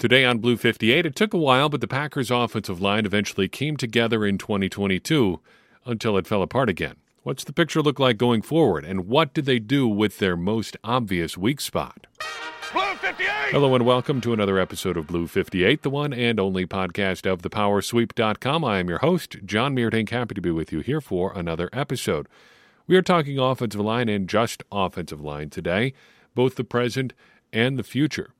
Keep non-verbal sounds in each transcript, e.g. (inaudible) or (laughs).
Today on Blue 58, it took a while, but the Packers' offensive line eventually came together in 2022 until it fell apart again. What's the picture look like going forward, and what did they do with their most obvious weak spot? Blue 58! Hello and welcome to another episode of Blue 58, the one and only podcast of thepowersweep.com. I am your host, John Meerdink, happy to be with you here for another episode. We are talking offensive line and just offensive line today, both the present and the future.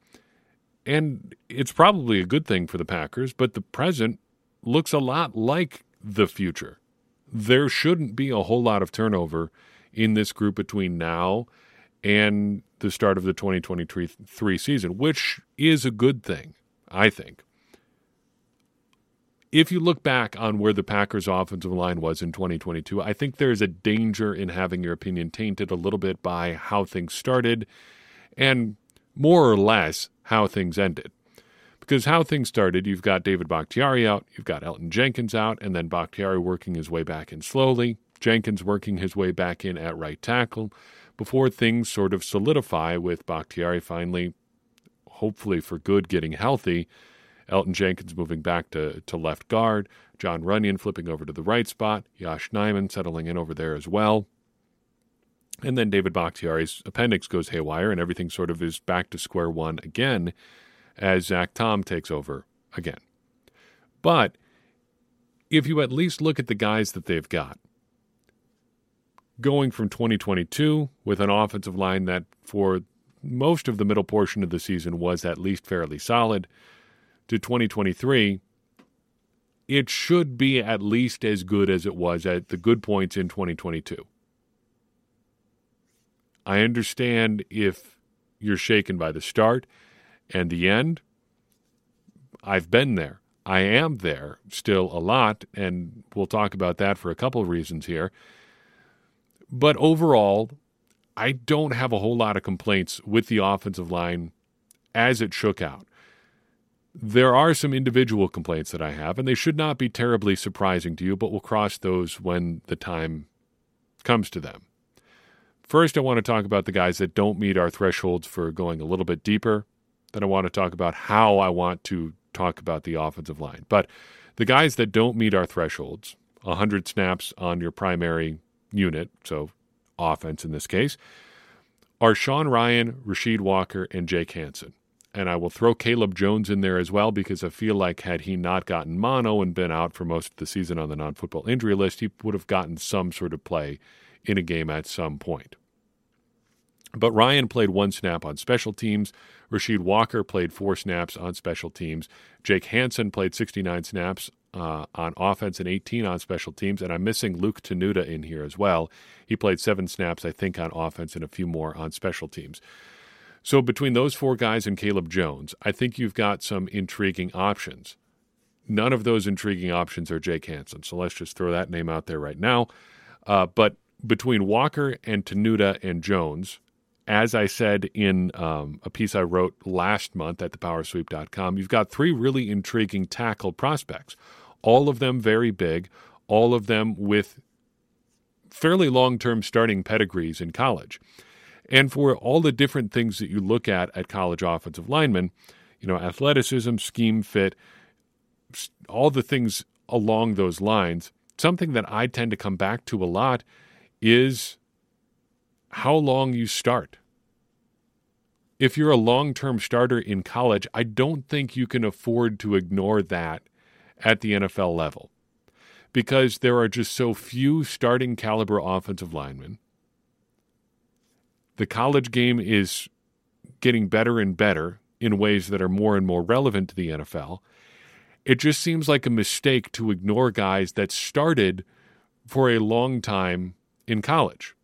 And it's probably a good thing for the Packers, but the present looks a lot like the future. There shouldn't be a whole lot of turnover in this group between now and the start of the 2023 season, which is a good thing, I think. If you look back on where the Packers' offensive line was in 2022, I think there's a danger in having your opinion tainted a little bit by how things started and more or less how things ended. Because how things started, you've got David Bakhtiari out, you've got Elgton Jenkins out, and then Bakhtiari working his way back in slowly, Jenkins working his way back in at right tackle, before things sort of solidify with Bakhtiari finally, hopefully for good, getting healthy. Elgton Jenkins moving back to, to left guard, John Runyan flipping over to the right spot, Yosh Nijman settling in over there as well. And then David Bakhtiari's appendix goes haywire, and everything sort of is back to square one again as Zach Tom takes over again. But if you at least look at the guys that they've got, going from 2022 with an offensive line that for most of the middle portion of the season was at least fairly solid to 2023 it should be at least as good as it was at the good points in 2022 I understand if you're shaken by the start and the end. I've been there. I am there still a lot, and we'll talk about that for a couple of reasons here. But overall, I don't have a whole lot of complaints with the offensive line as it shook out. There are some individual complaints that I have, and they should not be terribly surprising to you, but we'll cross those when the time comes to them. First, I want to talk about the guys that don't meet our thresholds for going a little bit deeper. Then I want to talk about how I want to talk about the offensive line. But the guys that don't meet our thresholds, 100 snaps on your primary unit, so offense in this case, are Sean Rhyan, Rasheed Walker, and Jake Hanson. And I will throw Caleb Jones in there as well because I feel like had he not gotten mono and been out for most of the season on the non football injury list, he would have gotten some sort of play in a game at some point. But Rhyan played one snap on special teams. Rasheed Walker played four snaps on special teams. Jake Hanson played 69 snaps uh, on offense and 18 on special teams. And I'm missing Luke Tenuta in here as well. He played seven snaps, I think, on offense and a few more on special teams. So between those four guys and Caleb Jones, I think you've got some intriguing options. None of those intriguing options are Jake Hanson. So let's just throw that name out there right now. Uh, but between Walker and Tenuta and Jones, as I said in um, a piece I wrote last month at thepowersweep.com, you've got three really intriguing tackle prospects, all of them very big, all of them with fairly long term starting pedigrees in college. And for all the different things that you look at at college offensive linemen, you know, athleticism, scheme fit, all the things along those lines, something that I tend to come back to a lot is how long you start if you're a long term starter in college, I don't think you can afford to ignore that at the NFL level because there are just so few starting caliber offensive linemen. The college game is getting better and better in ways that are more and more relevant to the NFL. It just seems like a mistake to ignore guys that started for a long time in college.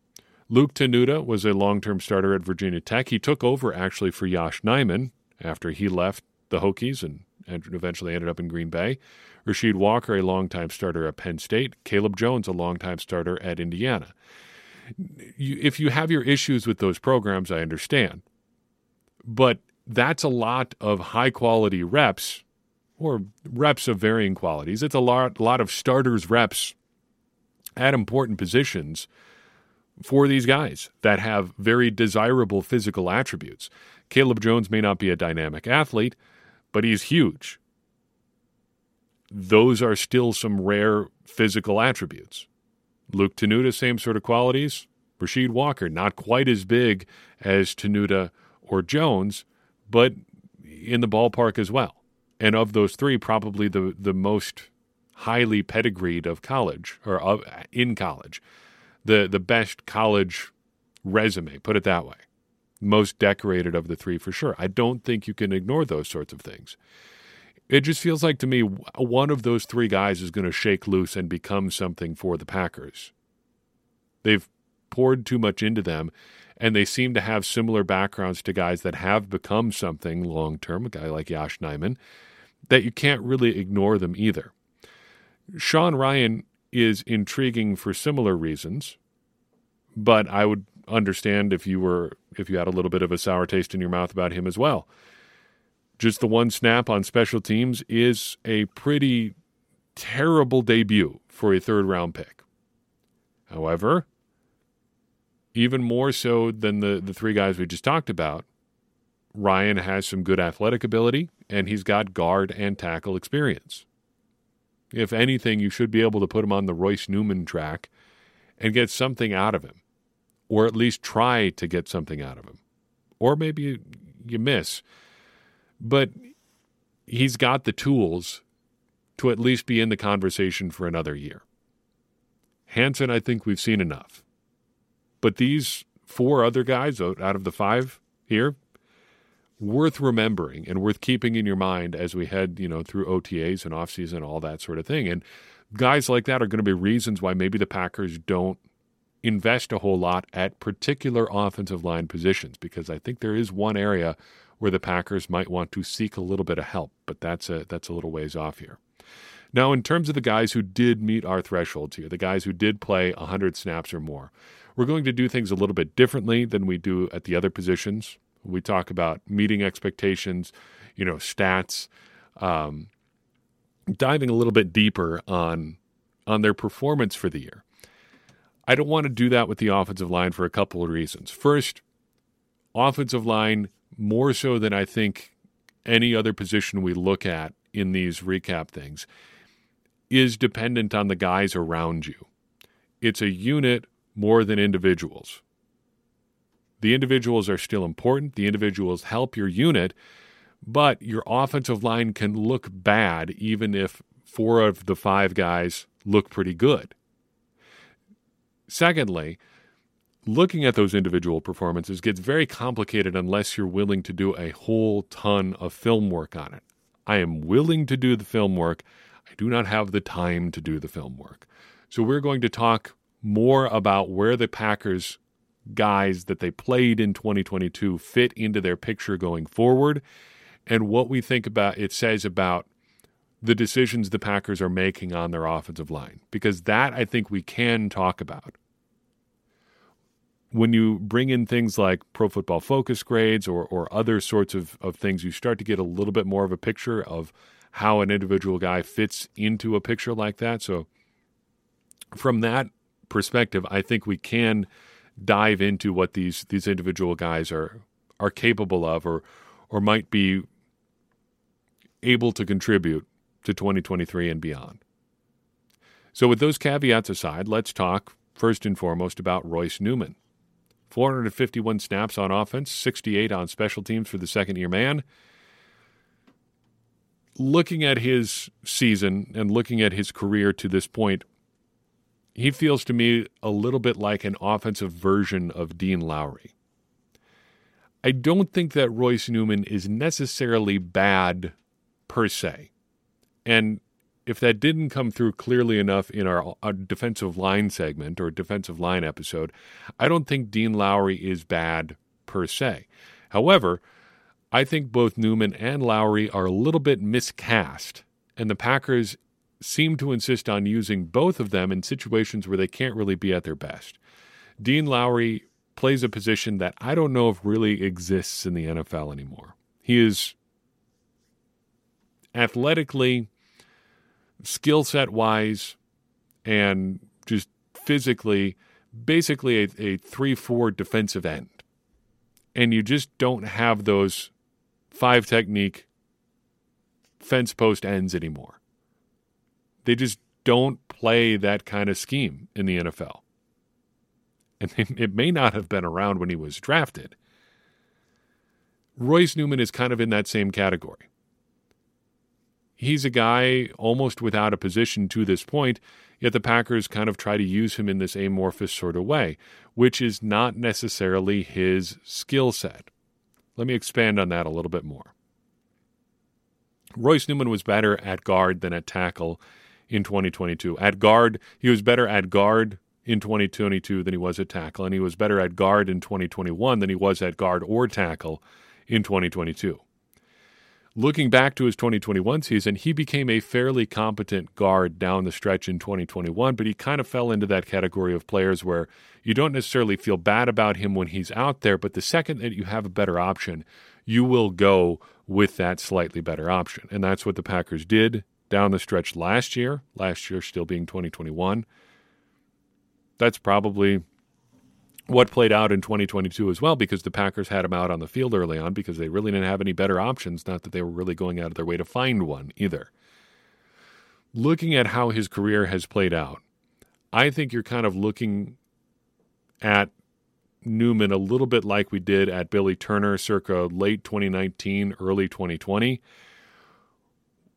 Luke Tenuta was a long term starter at Virginia Tech. He took over actually for Yosh Nijman after he left the Hokies and, eventually ended up in Green Bay. Rasheed Walker, a longtime starter at Penn State. Caleb Jones, a longtime starter at Indiana. You, if you have your issues with those programs, I understand. But that's a lot of high quality reps or reps of varying qualities. It's a lot, lot of starters reps at important positions for these guys that have very desirable physical attributes. Caleb Jones may not be a dynamic athlete, but he's huge. Those are still some rare physical attributes. Luke Tenuta, same sort of qualities. Rasheed Walker, not quite as big as Tenuta or Jones, but in the ballpark as well. And of those three, probably the, the most highly pedigreed of college or of, in college, the the best college resume. Put it that way, most decorated of the three for sure. I don't think you can ignore those sorts of things. It just feels like to me one of those three guys is going to shake loose and become something for the Packers. They've poured too much into them, and they seem to have similar backgrounds to guys that have become something long term, a guy like Yosh Nijman, that you can't really ignore them either. Sean Rhyan is intriguing for similar reasons, but I would understand if you were if you had a little bit of a sour taste in your mouth about him as well. Just the one snap on special teams is a pretty terrible debut for a third round pick. However, even more so than the, the three guys we just talked about, Rhyan has some good athletic ability and he's got guard and tackle experience. If anything, you should be able to put him on the Royce Newman track and get something out of him, or at least try to get something out of him. Or maybe you, you miss. But he's got the tools to at least be in the conversation for another year. Hanson, I think we've seen enough. But these four other guys out of the five here, worth remembering and worth keeping in your mind as we head, you know, through OTAs and offseason, and all that sort of thing. And guys like that are going to be reasons why maybe the Packers don't invest a whole lot at particular offensive line positions because I think there is one area where the Packers might want to seek a little bit of help, but that's a that's a little ways off here. Now, in terms of the guys who did meet our thresholds here, the guys who did play 100 snaps or more, we're going to do things a little bit differently than we do at the other positions. We talk about meeting expectations, you know, stats, um, diving a little bit deeper on on their performance for the year. I don't want to do that with the offensive line for a couple of reasons. First, offensive line more so than I think any other position we look at in these recap things is dependent on the guys around you. It's a unit more than individuals. The individuals are still important, the individuals help your unit, but your offensive line can look bad even if four of the five guys look pretty good. Secondly, looking at those individual performances gets very complicated unless you're willing to do a whole ton of film work on it. I am willing to do the film work. I do not have the time to do the film work. So we're going to talk more about where the Packers guys that they played in 2022 fit into their picture going forward and what we think about it says about the decisions the Packers are making on their offensive line because that I think we can talk about. When you bring in things like pro football focus grades or, or other sorts of, of things, you start to get a little bit more of a picture of how an individual guy fits into a picture like that. So, from that perspective, I think we can dive into what these these individual guys are are capable of or or might be able to contribute to 2023 and beyond. So with those caveats aside, let's talk first and foremost about Royce Newman. 451 snaps on offense, 68 on special teams for the second year man. Looking at his season and looking at his career to this point, he feels to me a little bit like an offensive version of Dean Lowry. I don't think that Royce Newman is necessarily bad per se. And if that didn't come through clearly enough in our, our, defensive line segment or defensive line episode, I don't think Dean Lowry is bad per se. However, I think both Newman and Lowry are a little bit miscast, and the Packers seem to insist on using both of them in situations where they can't really be at their best. Dean Lowry plays a position that I don't know if really exists in the NFL anymore. He is athletically, skill set wise, and just physically, basically a, a 3 4 defensive end. And you just don't have those five technique fence post ends anymore. They just don't play that kind of scheme in the NFL. And (laughs) it may not have been around when he was drafted. Royce Newman is kind of in that same category. He's a guy almost without a position to this point, yet the Packers kind of try to use him in this amorphous sort of way, which is not necessarily his skill set. Let me expand on that a little bit more. Royce Newman was better at guard than at tackle in 2022. At guard, he was better at guard in 2022 than he was at tackle, and he was better at guard in 2021 than he was at guard or tackle in 2022. Looking back to his 2021 season, he became a fairly competent guard down the stretch in 2021, but he kind of fell into that category of players where you don't necessarily feel bad about him when he's out there, but the second that you have a better option, you will go with that slightly better option. And that's what the Packers did down the stretch last year, last year still being 2021. That's probably what played out in 2022 as well because the Packers had him out on the field early on because they really didn't have any better options, not that they were really going out of their way to find one either. Looking at how his career has played out, I think you're kind of looking at Newman a little bit like we did at Billy Turner circa late 2019, early 2020.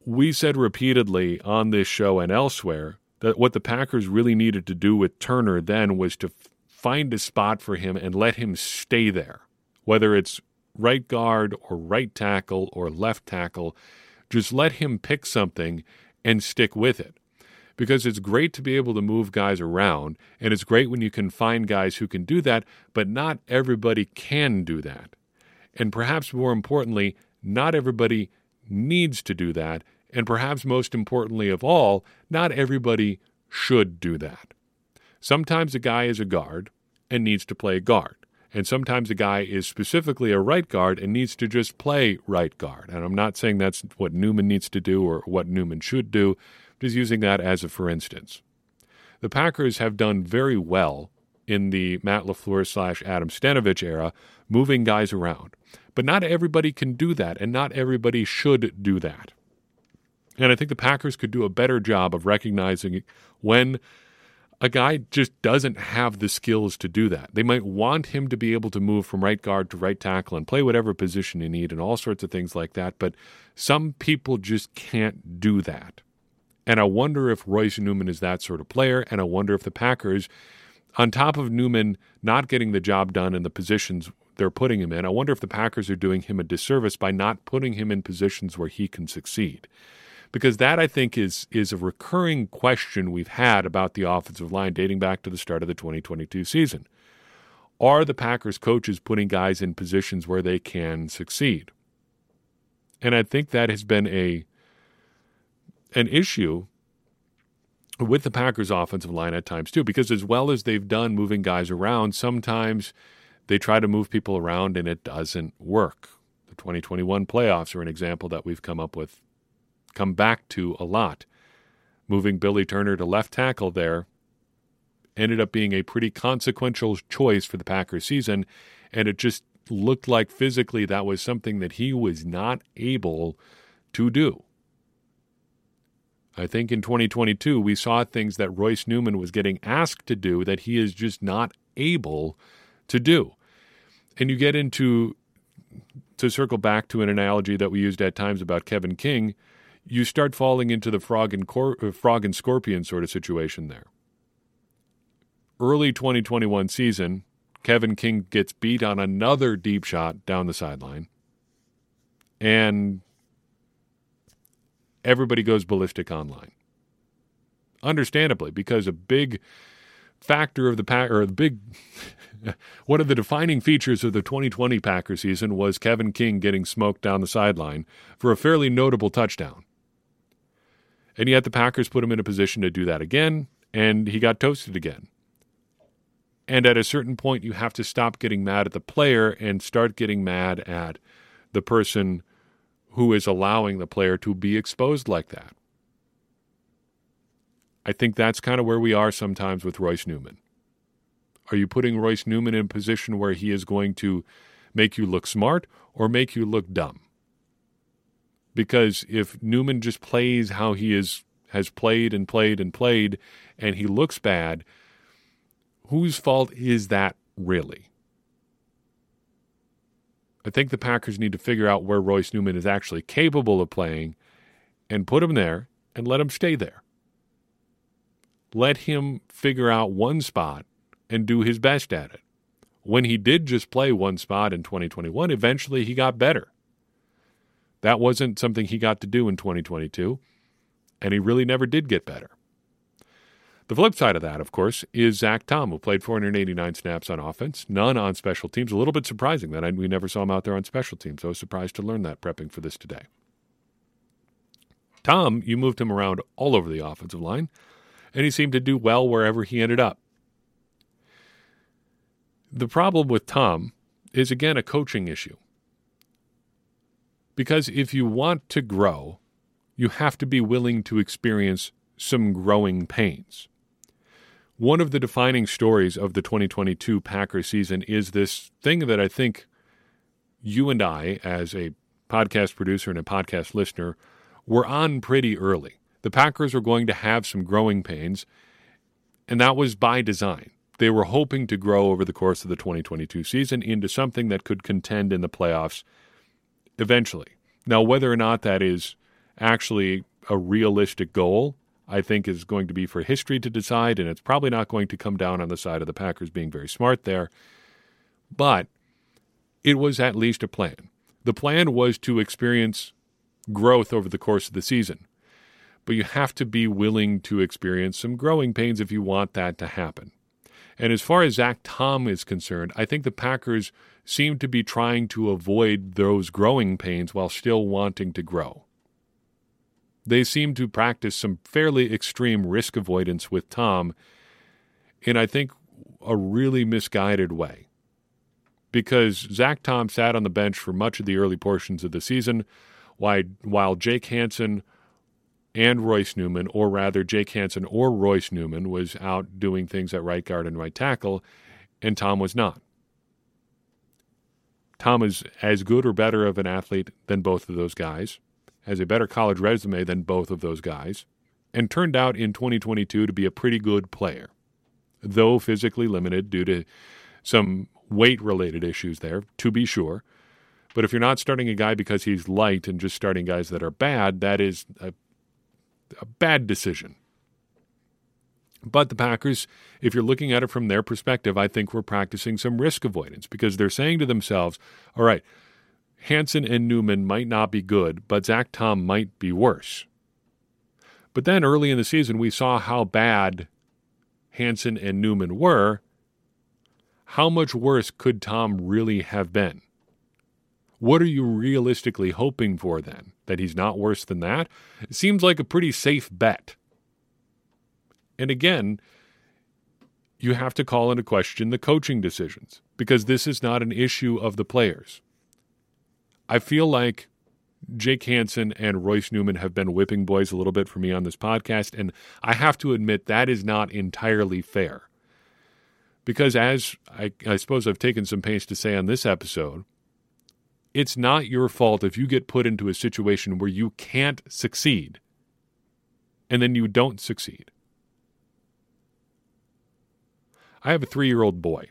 We said repeatedly on this show and elsewhere that what the Packers really needed to do with Turner then was to find a spot for him and let him stay there, whether it's right guard or right tackle or left tackle. Just let him pick something and stick with it. Because it's great to be able to move guys around, and it's great when you can find guys who can do that, but not everybody can do that. And perhaps more importantly, not everybody needs to do that. And perhaps most importantly of all, not everybody should do that. Sometimes a guy is a guard and needs to play guard. And sometimes a guy is specifically a right guard and needs to just play right guard. And I'm not saying that's what Newman needs to do or what Newman should do, just using that as a for instance. The Packers have done very well in the Matt LaFleur slash Adam Stenavich era, moving guys around. But not everybody can do that, and not everybody should do that. And I think the Packers could do a better job of recognizing when a guy just doesn't have the skills to do that. They might want him to be able to move from right guard to right tackle and play whatever position you need and all sorts of things like that, but some people just can't do that. And I wonder if Royce Newman is that sort of player, and I wonder if the Packers, on top of Newman not getting the job done in the positions they're putting him in, I wonder if the Packers are doing him a disservice by not putting him in positions where he can succeed because that I think is is a recurring question we've had about the offensive line dating back to the start of the 2022 season. Are the Packers coaches putting guys in positions where they can succeed? And I think that has been a an issue with the Packers offensive line at times too because as well as they've done moving guys around, sometimes they try to move people around and it doesn't work. The 2021 playoffs are an example that we've come up with come back to a lot. Moving Billy Turner to left tackle there ended up being a pretty consequential choice for the Packers season, and it just looked like physically that was something that he was not able to do. I think in 2022 we saw things that Royce Newman was getting asked to do that he is just not able to do. And you get into to circle back to an analogy that we used at times about Kevin King, you start falling into the frog and, cor- uh, frog and scorpion sort of situation there. Early 2021 season, Kevin King gets beat on another deep shot down the sideline, and everybody goes ballistic online. Understandably, because a big factor of the pack or the big (laughs) one of the defining features of the 2020 Packer season was Kevin King getting smoked down the sideline for a fairly notable touchdown. And yet the Packers put him in a position to do that again, and he got toasted again. And at a certain point, you have to stop getting mad at the player and start getting mad at the person who is allowing the player to be exposed like that. I think that's kind of where we are sometimes with Royce Newman. Are you putting Royce Newman in a position where he is going to make you look smart or make you look dumb? Because if Newman just plays how he is has played and played and played and he looks bad, whose fault is that really? I think the Packers need to figure out where Royce Newman is actually capable of playing and put him there and let him stay there. Let him figure out one spot and do his best at it. When he did just play one spot in 2021, eventually he got better. That wasn't something he got to do in 2022, and he really never did get better. The flip side of that, of course, is Zach Tom, who played 489 snaps on offense, none on special teams. A little bit surprising that I, we never saw him out there on special teams. I was surprised to learn that prepping for this today. Tom, you moved him around all over the offensive line, and he seemed to do well wherever he ended up. The problem with Tom is, again, a coaching issue. Because if you want to grow, you have to be willing to experience some growing pains. One of the defining stories of the 2022 Packers season is this thing that I think you and I, as a podcast producer and a podcast listener, were on pretty early. The Packers were going to have some growing pains, and that was by design. They were hoping to grow over the course of the 2022 season into something that could contend in the playoffs eventually. Now, whether or not that is actually a realistic goal, I think is going to be for history to decide, and it's probably not going to come down on the side of the Packers being very smart there. But it was at least a plan. The plan was to experience growth over the course of the season. But you have to be willing to experience some growing pains if you want that to happen. And as far as Zach Tom is concerned, I think the Packers seem to be trying to avoid those growing pains while still wanting to grow. They seem to practice some fairly extreme risk avoidance with Tom in, I think, a really misguided way. Because Zach Tom sat on the bench for much of the early portions of the season, while, while Jake Hanson and Royce Newman, or rather Jake Hanson or Royce Newman, was out doing things at right guard and right tackle, and Tom was not. Tom is as good or better of an athlete than both of those guys, has a better college resume than both of those guys, and turned out in 2022 to be a pretty good player, though physically limited due to some weight related issues there, to be sure. But if you're not starting a guy because he's light and just starting guys that are bad, that is a, a bad decision. But the Packers, if you're looking at it from their perspective, I think we're practicing some risk avoidance because they're saying to themselves, all right, Hanson and Newman might not be good, but Zach Tom might be worse. But then early in the season, we saw how bad Hanson and Newman were. How much worse could Tom really have been? What are you realistically hoping for then? That he's not worse than that? It seems like a pretty safe bet. And again, you have to call into question the coaching decisions because this is not an issue of the players. I feel like Jake Hanson and Royce Newman have been whipping boys a little bit for me on this podcast, and I have to admit that is not entirely fair. Because as I, I suppose I've taken some pains to say on this episode, it's not your fault if you get put into a situation where you can't succeed and then you don't succeed. I have a three year old boy.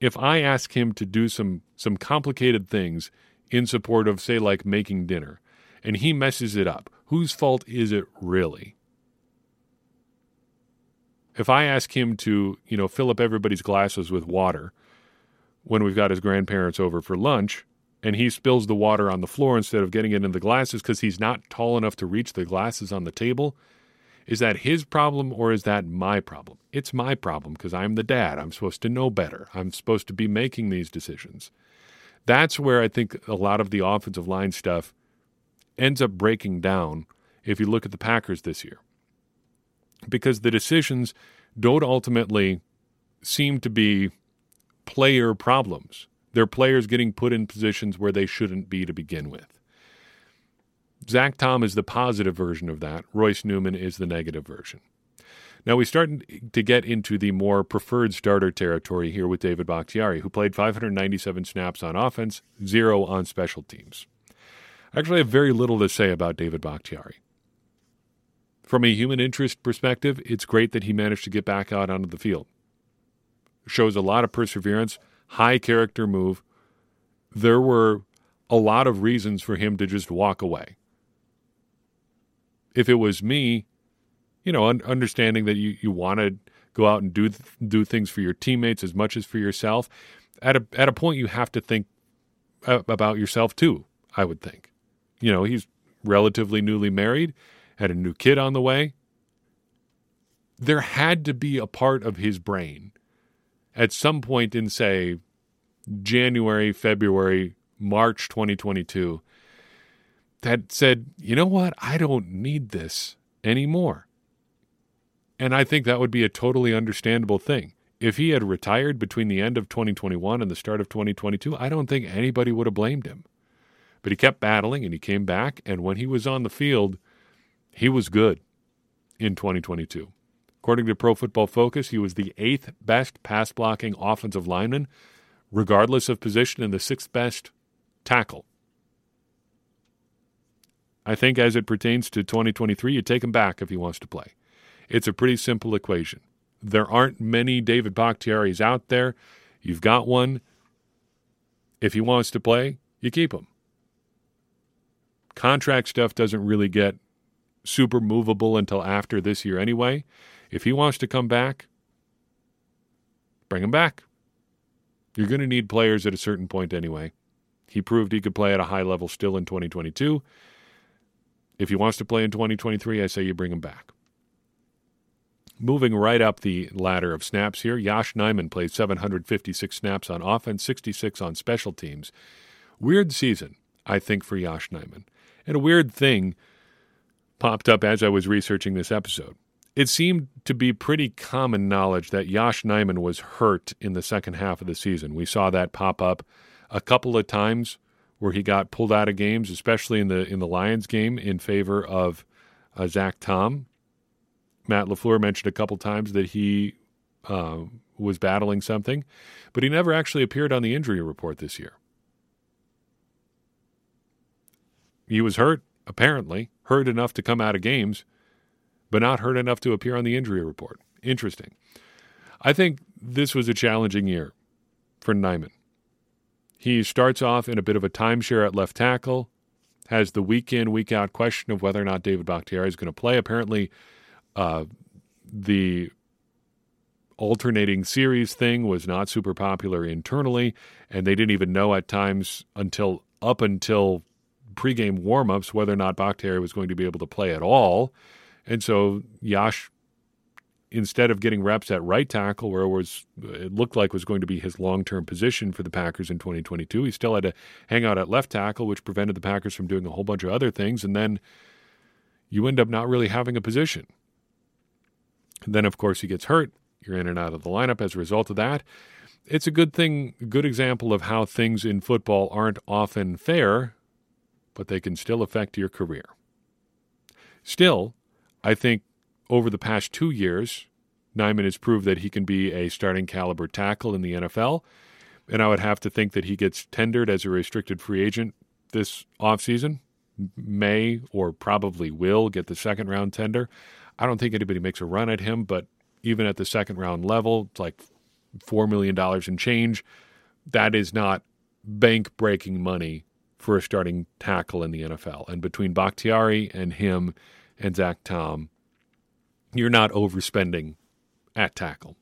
If I ask him to do some, some complicated things in support of, say, like making dinner, and he messes it up, whose fault is it really? If I ask him to, you know, fill up everybody's glasses with water when we've got his grandparents over for lunch and he spills the water on the floor instead of getting it in the glasses because he's not tall enough to reach the glasses on the table. Is that his problem or is that my problem? It's my problem because I'm the dad. I'm supposed to know better. I'm supposed to be making these decisions. That's where I think a lot of the offensive line stuff ends up breaking down if you look at the Packers this year. Because the decisions don't ultimately seem to be player problems. They're players getting put in positions where they shouldn't be to begin with. Zach Tom is the positive version of that. Royce Newman is the negative version. Now we start to get into the more preferred starter territory here with David Bakhtiari, who played 597 snaps on offense, zero on special teams. I actually, have very little to say about David Bakhtiari. From a human interest perspective, it's great that he managed to get back out onto the field. Shows a lot of perseverance, high character move. There were a lot of reasons for him to just walk away. If it was me, you know, un- understanding that you, you want to go out and do th- do things for your teammates as much as for yourself, at a at a point you have to think about yourself too. I would think. You know, he's relatively newly married, had a new kid on the way. There had to be a part of his brain at some point in, say, January, February, March 2022 that said, you know what? I don't need this anymore. And I think that would be a totally understandable thing. If he had retired between the end of 2021 and the start of 2022, I don't think anybody would have blamed him. But he kept battling and he came back. And when he was on the field, he was good in 2022. According to Pro Football Focus, he was the eighth best pass blocking offensive lineman, regardless of position, and the sixth best tackle. I think as it pertains to 2023, you take him back if he wants to play. It's a pretty simple equation. There aren't many David Bakhtiaris out there. You've got one. If he wants to play, you keep him. Contract stuff doesn't really get super movable until after this year anyway. If he wants to come back, bring him back. You're going to need players at a certain point anyway. He proved he could play at a high level still in 2022. If he wants to play in 2023, I say you bring him back. Moving right up the ladder of snaps here, Yosh Nijman played 756 snaps on offense, 66 on special teams. Weird season, I think, for Yosh Nijman. And a weird thing popped up as I was researching this episode. It seemed to be pretty common knowledge that Yosh Nijman was hurt in the second half of the season. We saw that pop up a couple of times where he got pulled out of games, especially in the in the Lions game in favor of uh, Zach Tom. Matt LaFleur mentioned a couple times that he uh, was battling something, but he never actually appeared on the injury report this year. He was hurt, apparently, hurt enough to come out of games, but not hurt enough to appear on the injury report. Interesting. I think this was a challenging year for Nijman. He starts off in a bit of a timeshare at left tackle, has the week in, week out question of whether or not David Bakhtiari is going to play. Apparently, uh, the alternating series thing was not super popular internally, and they didn't even know at times until up until pregame warmups whether or not Bakhtiari was going to be able to play at all. And so Yosh, instead of getting reps at right tackle, where it was it looked like was going to be his long term position for the Packers in 2022, he still had to hang out at left tackle, which prevented the Packers from doing a whole bunch of other things. And then you end up not really having a position. And then, of course, he gets hurt. You're in and out of the lineup as a result of that. It's a good thing, good example of how things in football aren't often fair, but they can still affect your career. Still, I think over the past two years, Nijman has proved that he can be a starting caliber tackle in the NFL. And I would have to think that he gets tendered as a restricted free agent this offseason, may or probably will get the second round tender. I don't think anybody makes a run at him, but even at the second round level, it's like $4 million in change. That is not bank breaking money for a starting tackle in the NFL. And between Bakhtiari and him and Zach Tom, you're not overspending at tackle.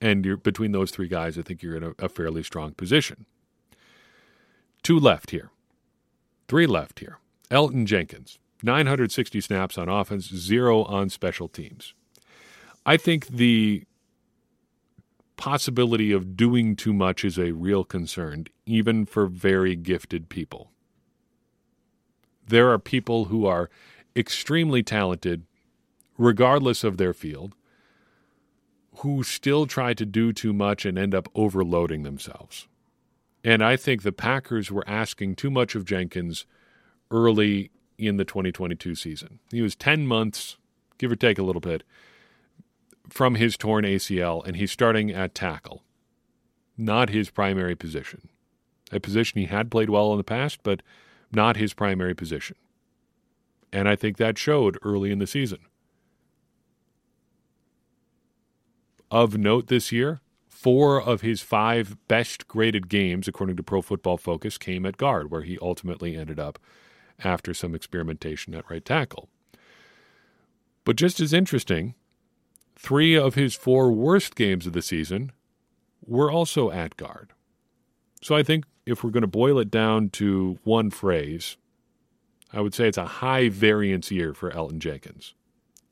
And you're between those three guys, I think you're in a, a fairly strong position. Two left here. Three left here. Elgton Jenkins, 960 snaps on offense, zero on special teams. I think the possibility of doing too much is a real concern, even for very gifted people. There are people who are extremely talented, regardless of their field, who still try to do too much and end up overloading themselves. And I think the Packers were asking too much of Jenkins early in the 2022 season. He was 10 months, give or take a little bit, from his torn ACL, and he's starting at tackle, not his primary position. A position he had played well in the past, but not his primary position. And I think that showed early in the season. Of note this year, four of his five best graded games, according to Pro Football Focus, came at guard, where he ultimately ended up after some experimentation at right tackle. But just as interesting, three of his four worst games of the season were also at guard. So I think if we're going to boil it down to one phrase, I would say it's a high variance year for Elgton Jenkins.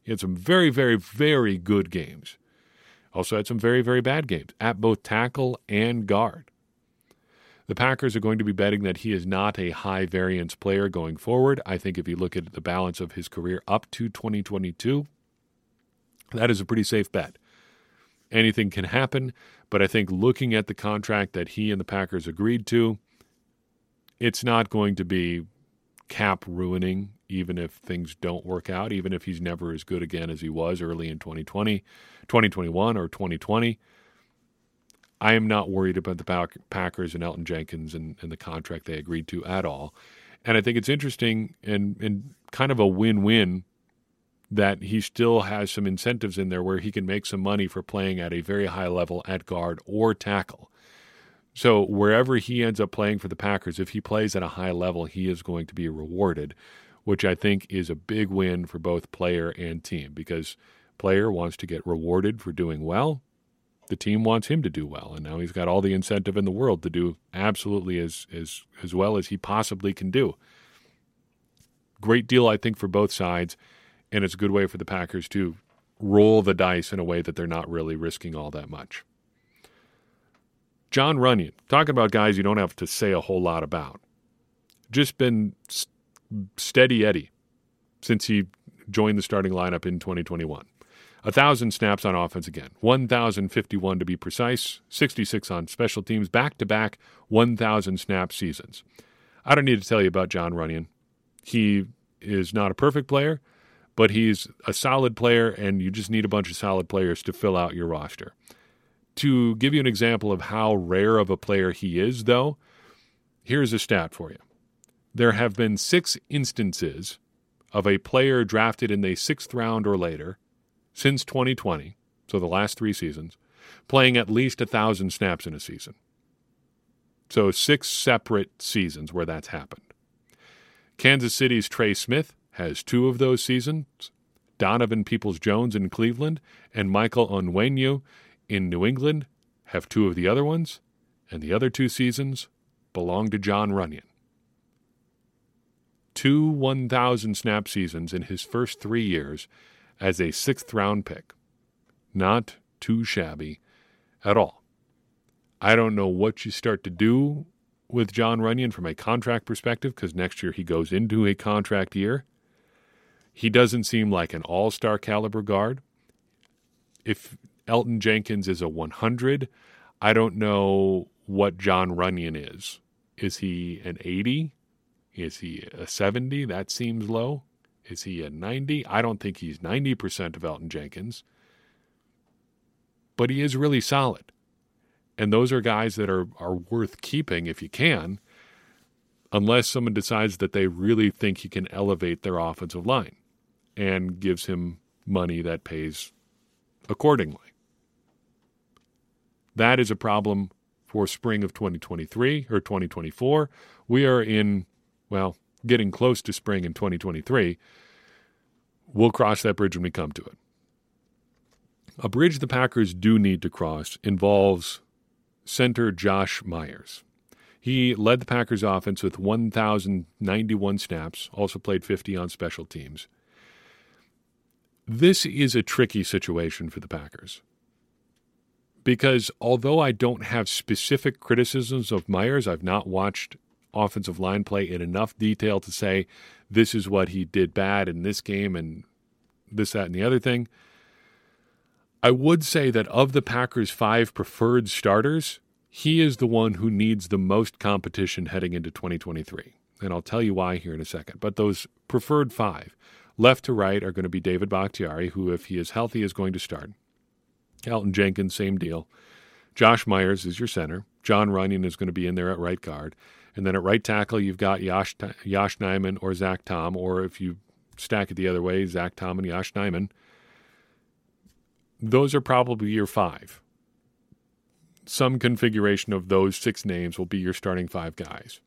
He had some very, very, very good games. Also had some very, very bad games at both tackle and guard. The Packers are going to be betting that he is not a high variance player going forward. I think if you look at the balance of his career up to 2022, that is a pretty safe bet. Anything can happen, but I think looking at the contract that he and the Packers agreed to, it's not going to be cap ruining, even if things don't work out, even if he's never as good again as he was early in 2020, 2021, or 2020. I am not worried about the Packers and Elgton Jenkins and, and the contract they agreed to at all. And I think it's interesting and, and kind of a win win that he still has some incentives in there where he can make some money for playing at a very high level at guard or tackle. So wherever he ends up playing for the Packers, if he plays at a high level, he is going to be rewarded, which I think is a big win for both player and team because player wants to get rewarded for doing well. The team wants him to do well, and now he's got all the incentive in the world to do absolutely as as as well as he possibly can do. Great deal, I think, for both sides, and it's a good way for the Packers to roll the dice in a way that they're not really risking all that much. John Runyan, talking about guys you don't have to say a whole lot about. Just been steady Eddie since he joined the starting lineup in 2021. 1,000 snaps on offense again, 1,051 to be precise, 66 on special teams, back to back 1,000 snap seasons. I don't need to tell you about John Runyan. He is not a perfect player, but he's a solid player, and you just need a bunch of solid players to fill out your roster. To give you an example of how rare of a player he is, though, here's a stat for you. There have been six instances of a player drafted in the sixth round or later since 2020, so the last three seasons, playing at least a thousand snaps in a season. So six separate seasons where that's happened. Kansas City's Trey Smith has two of those seasons. Donovan Peoples Jones in Cleveland and Michael Onwenu in New England have two of the other ones, and the other two seasons belong to John Runyan. Two 1,000 snap seasons in his first three years as a sixth round pick. Not too shabby at all. I don't know what you start to do with John Runyan from a contract perspective because next year he goes into a contract year. He doesn't seem like an all star caliber guard. If Elgton Jenkins is a 100. I don't know what John Runyan is. Is he an 80? Is he a 70? That seems low. Is he a 90? I don't think he's 90% of Elgton Jenkins. But he is really solid. And those are guys that are, are worth keeping if you can, unless someone decides that they really think he can elevate their offensive line and gives him money that pays accordingly. That is a problem for spring of 2023 or 2024. We are in, well, getting close to spring in 2023. We'll cross that bridge when we come to it. A bridge the Packers do need to cross involves center Josh Myers. He led the Packers offense with 1,091 snaps, also played 50 on special teams. This is a tricky situation for the Packers because although I don't have specific criticisms of Myers, I've not watched offensive line play in enough detail to say this is what he did bad in this game and this, that, and the other thing. I would say that of the Packers' five preferred starters, he is the one who needs the most competition heading into 2023. And I'll tell you why here in a second. But those preferred five, left to right, are going to be David Bakhtiari, who, if he is healthy, is going to start. Elgton Jenkins, same deal. Josh Myers is your center. John Runyan is going to be in there at right guard. And then at right tackle, you've got Yosh, Yosh Nijman or Zach Tom, or if you stack it the other way, Zach Tom and Yosh Nijman. Those are probably your five. Some configuration of those six names will be your starting five guys.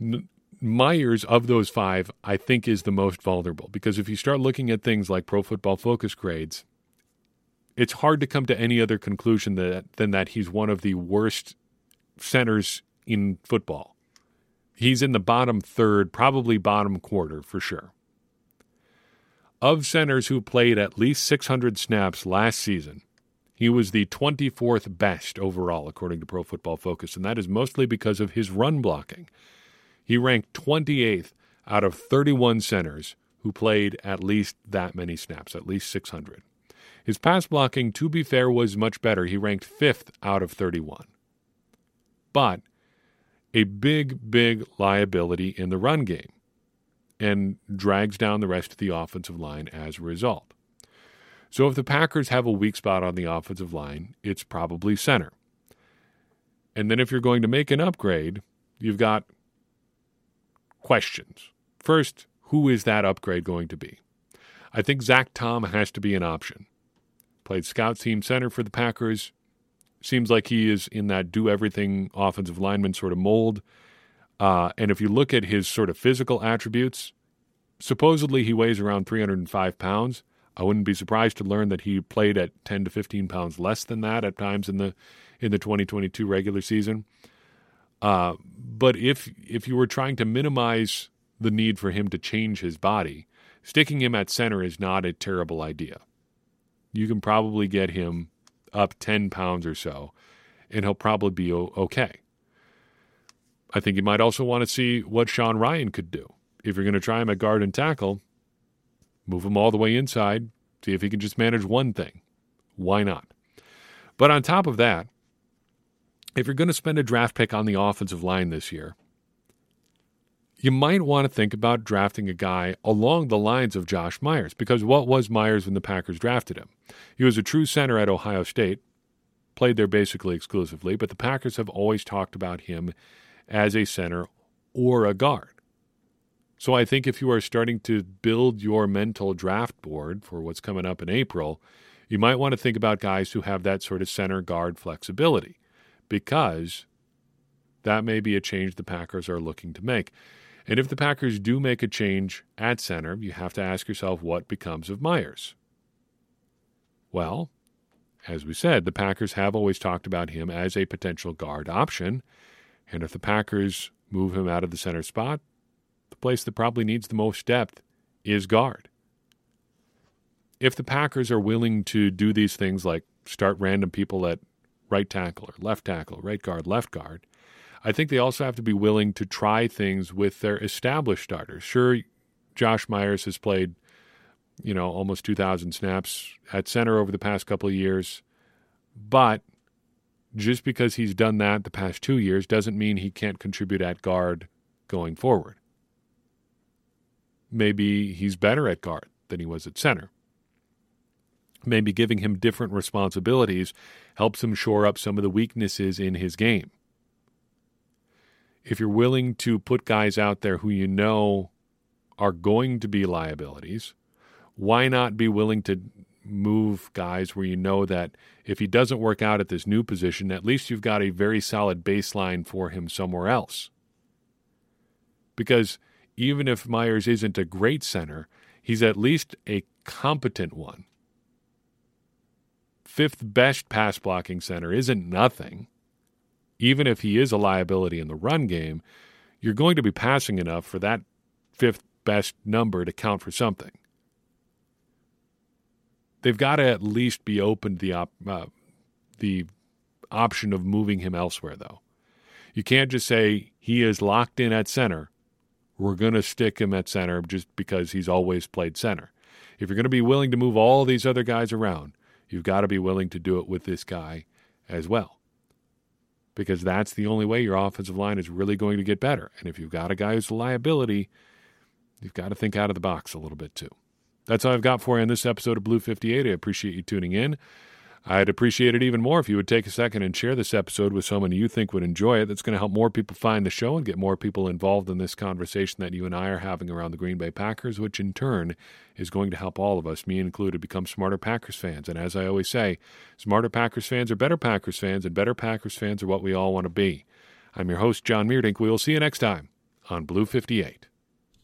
N- Myers, of those five, I think is the most vulnerable because if you start looking at things like Pro Football Focus grades, it's hard to come to any other conclusion that, than that he's one of the worst centers in football. He's in the bottom third, probably bottom quarter for sure. Of centers who played at least 600 snaps last season, he was the 24th best overall, according to Pro Football Focus, and that is mostly because of his run blocking. He ranked 28th out of 31 centers who played at least that many snaps, at least 600. His pass blocking, to be fair, was much better. He ranked fifth out of 31. But a big, big liability in the run game and drags down the rest of the offensive line as a result. So if the Packers have a weak spot on the offensive line, it's probably center. And then if you're going to make an upgrade, you've got questions. First, who is that upgrade going to be? I think Zach Tom has to be an option. Played scout team center for the Packers. Seems like he is in that do everything offensive lineman sort of mold. Uh, and if you look at his sort of physical attributes, supposedly he weighs around 305 pounds. I wouldn't be surprised to learn that he played at 10 to 15 pounds less than that at times in the in the 2022 regular season. Uh, but if if you were trying to minimize the need for him to change his body, sticking him at center is not a terrible idea. You can probably get him up 10 pounds or so, and he'll probably be okay. I think you might also want to see what Sean Rhyan could do. If you're going to try him at guard and tackle, move him all the way inside, see if he can just manage one thing. Why not? But on top of that, if you're going to spend a draft pick on the offensive line this year, you might want to think about drafting a guy along the lines of Josh Myers, because what was Myers when the Packers drafted him? He was a true center at Ohio State, played there basically exclusively, but the Packers have always talked about him as a center or a guard. So I think if you are starting to build your mental draft board for what's coming up in April, you might want to think about guys who have that sort of center guard flexibility because that may be a change the Packers are looking to make. And if the Packers do make a change at center, you have to ask yourself what becomes of Myers. Well, as we said, the Packers have always talked about him as a potential guard option. And if the Packers move him out of the center spot, the place that probably needs the most depth is guard. If the Packers are willing to do these things like start random people at right tackle or left tackle, right guard, left guard. I think they also have to be willing to try things with their established starters. Sure, Josh Myers has played, you know, almost 2,000 snaps at center over the past couple of years, but just because he's done that the past two years doesn't mean he can't contribute at guard going forward. Maybe he's better at guard than he was at center maybe giving him different responsibilities helps him shore up some of the weaknesses in his game. If you're willing to put guys out there who you know are going to be liabilities, why not be willing to move guys where you know that if he doesn't work out at this new position, at least you've got a very solid baseline for him somewhere else? Because even if Myers isn't a great center, he's at least a competent one fifth best pass blocking center isn't nothing. Even if he is a liability in the run game, you're going to be passing enough for that fifth best number to count for something. They've got to at least be open to the op- uh, the option of moving him elsewhere, though. You can't just say he is locked in at center. We're going to stick him at center just because he's always played center. If you're going to be willing to move all these other guys around, You've got to be willing to do it with this guy as well. Because that's the only way your offensive line is really going to get better. And if you've got a guy who's a liability, you've got to think out of the box a little bit too. That's all I've got for you in this episode of Blue 58. I appreciate you tuning in. I'd appreciate it even more if you would take a second and share this episode with someone you think would enjoy it. That's going to help more people find the show and get more people involved in this conversation that you and I are having around the Green Bay Packers, which in turn is going to help all of us, me included, become smarter Packers fans. And as I always say, smarter Packers fans are better Packers fans, and better Packers fans are what we all want to be. I'm your host, John Meerdink. We will see you next time on Blue 58.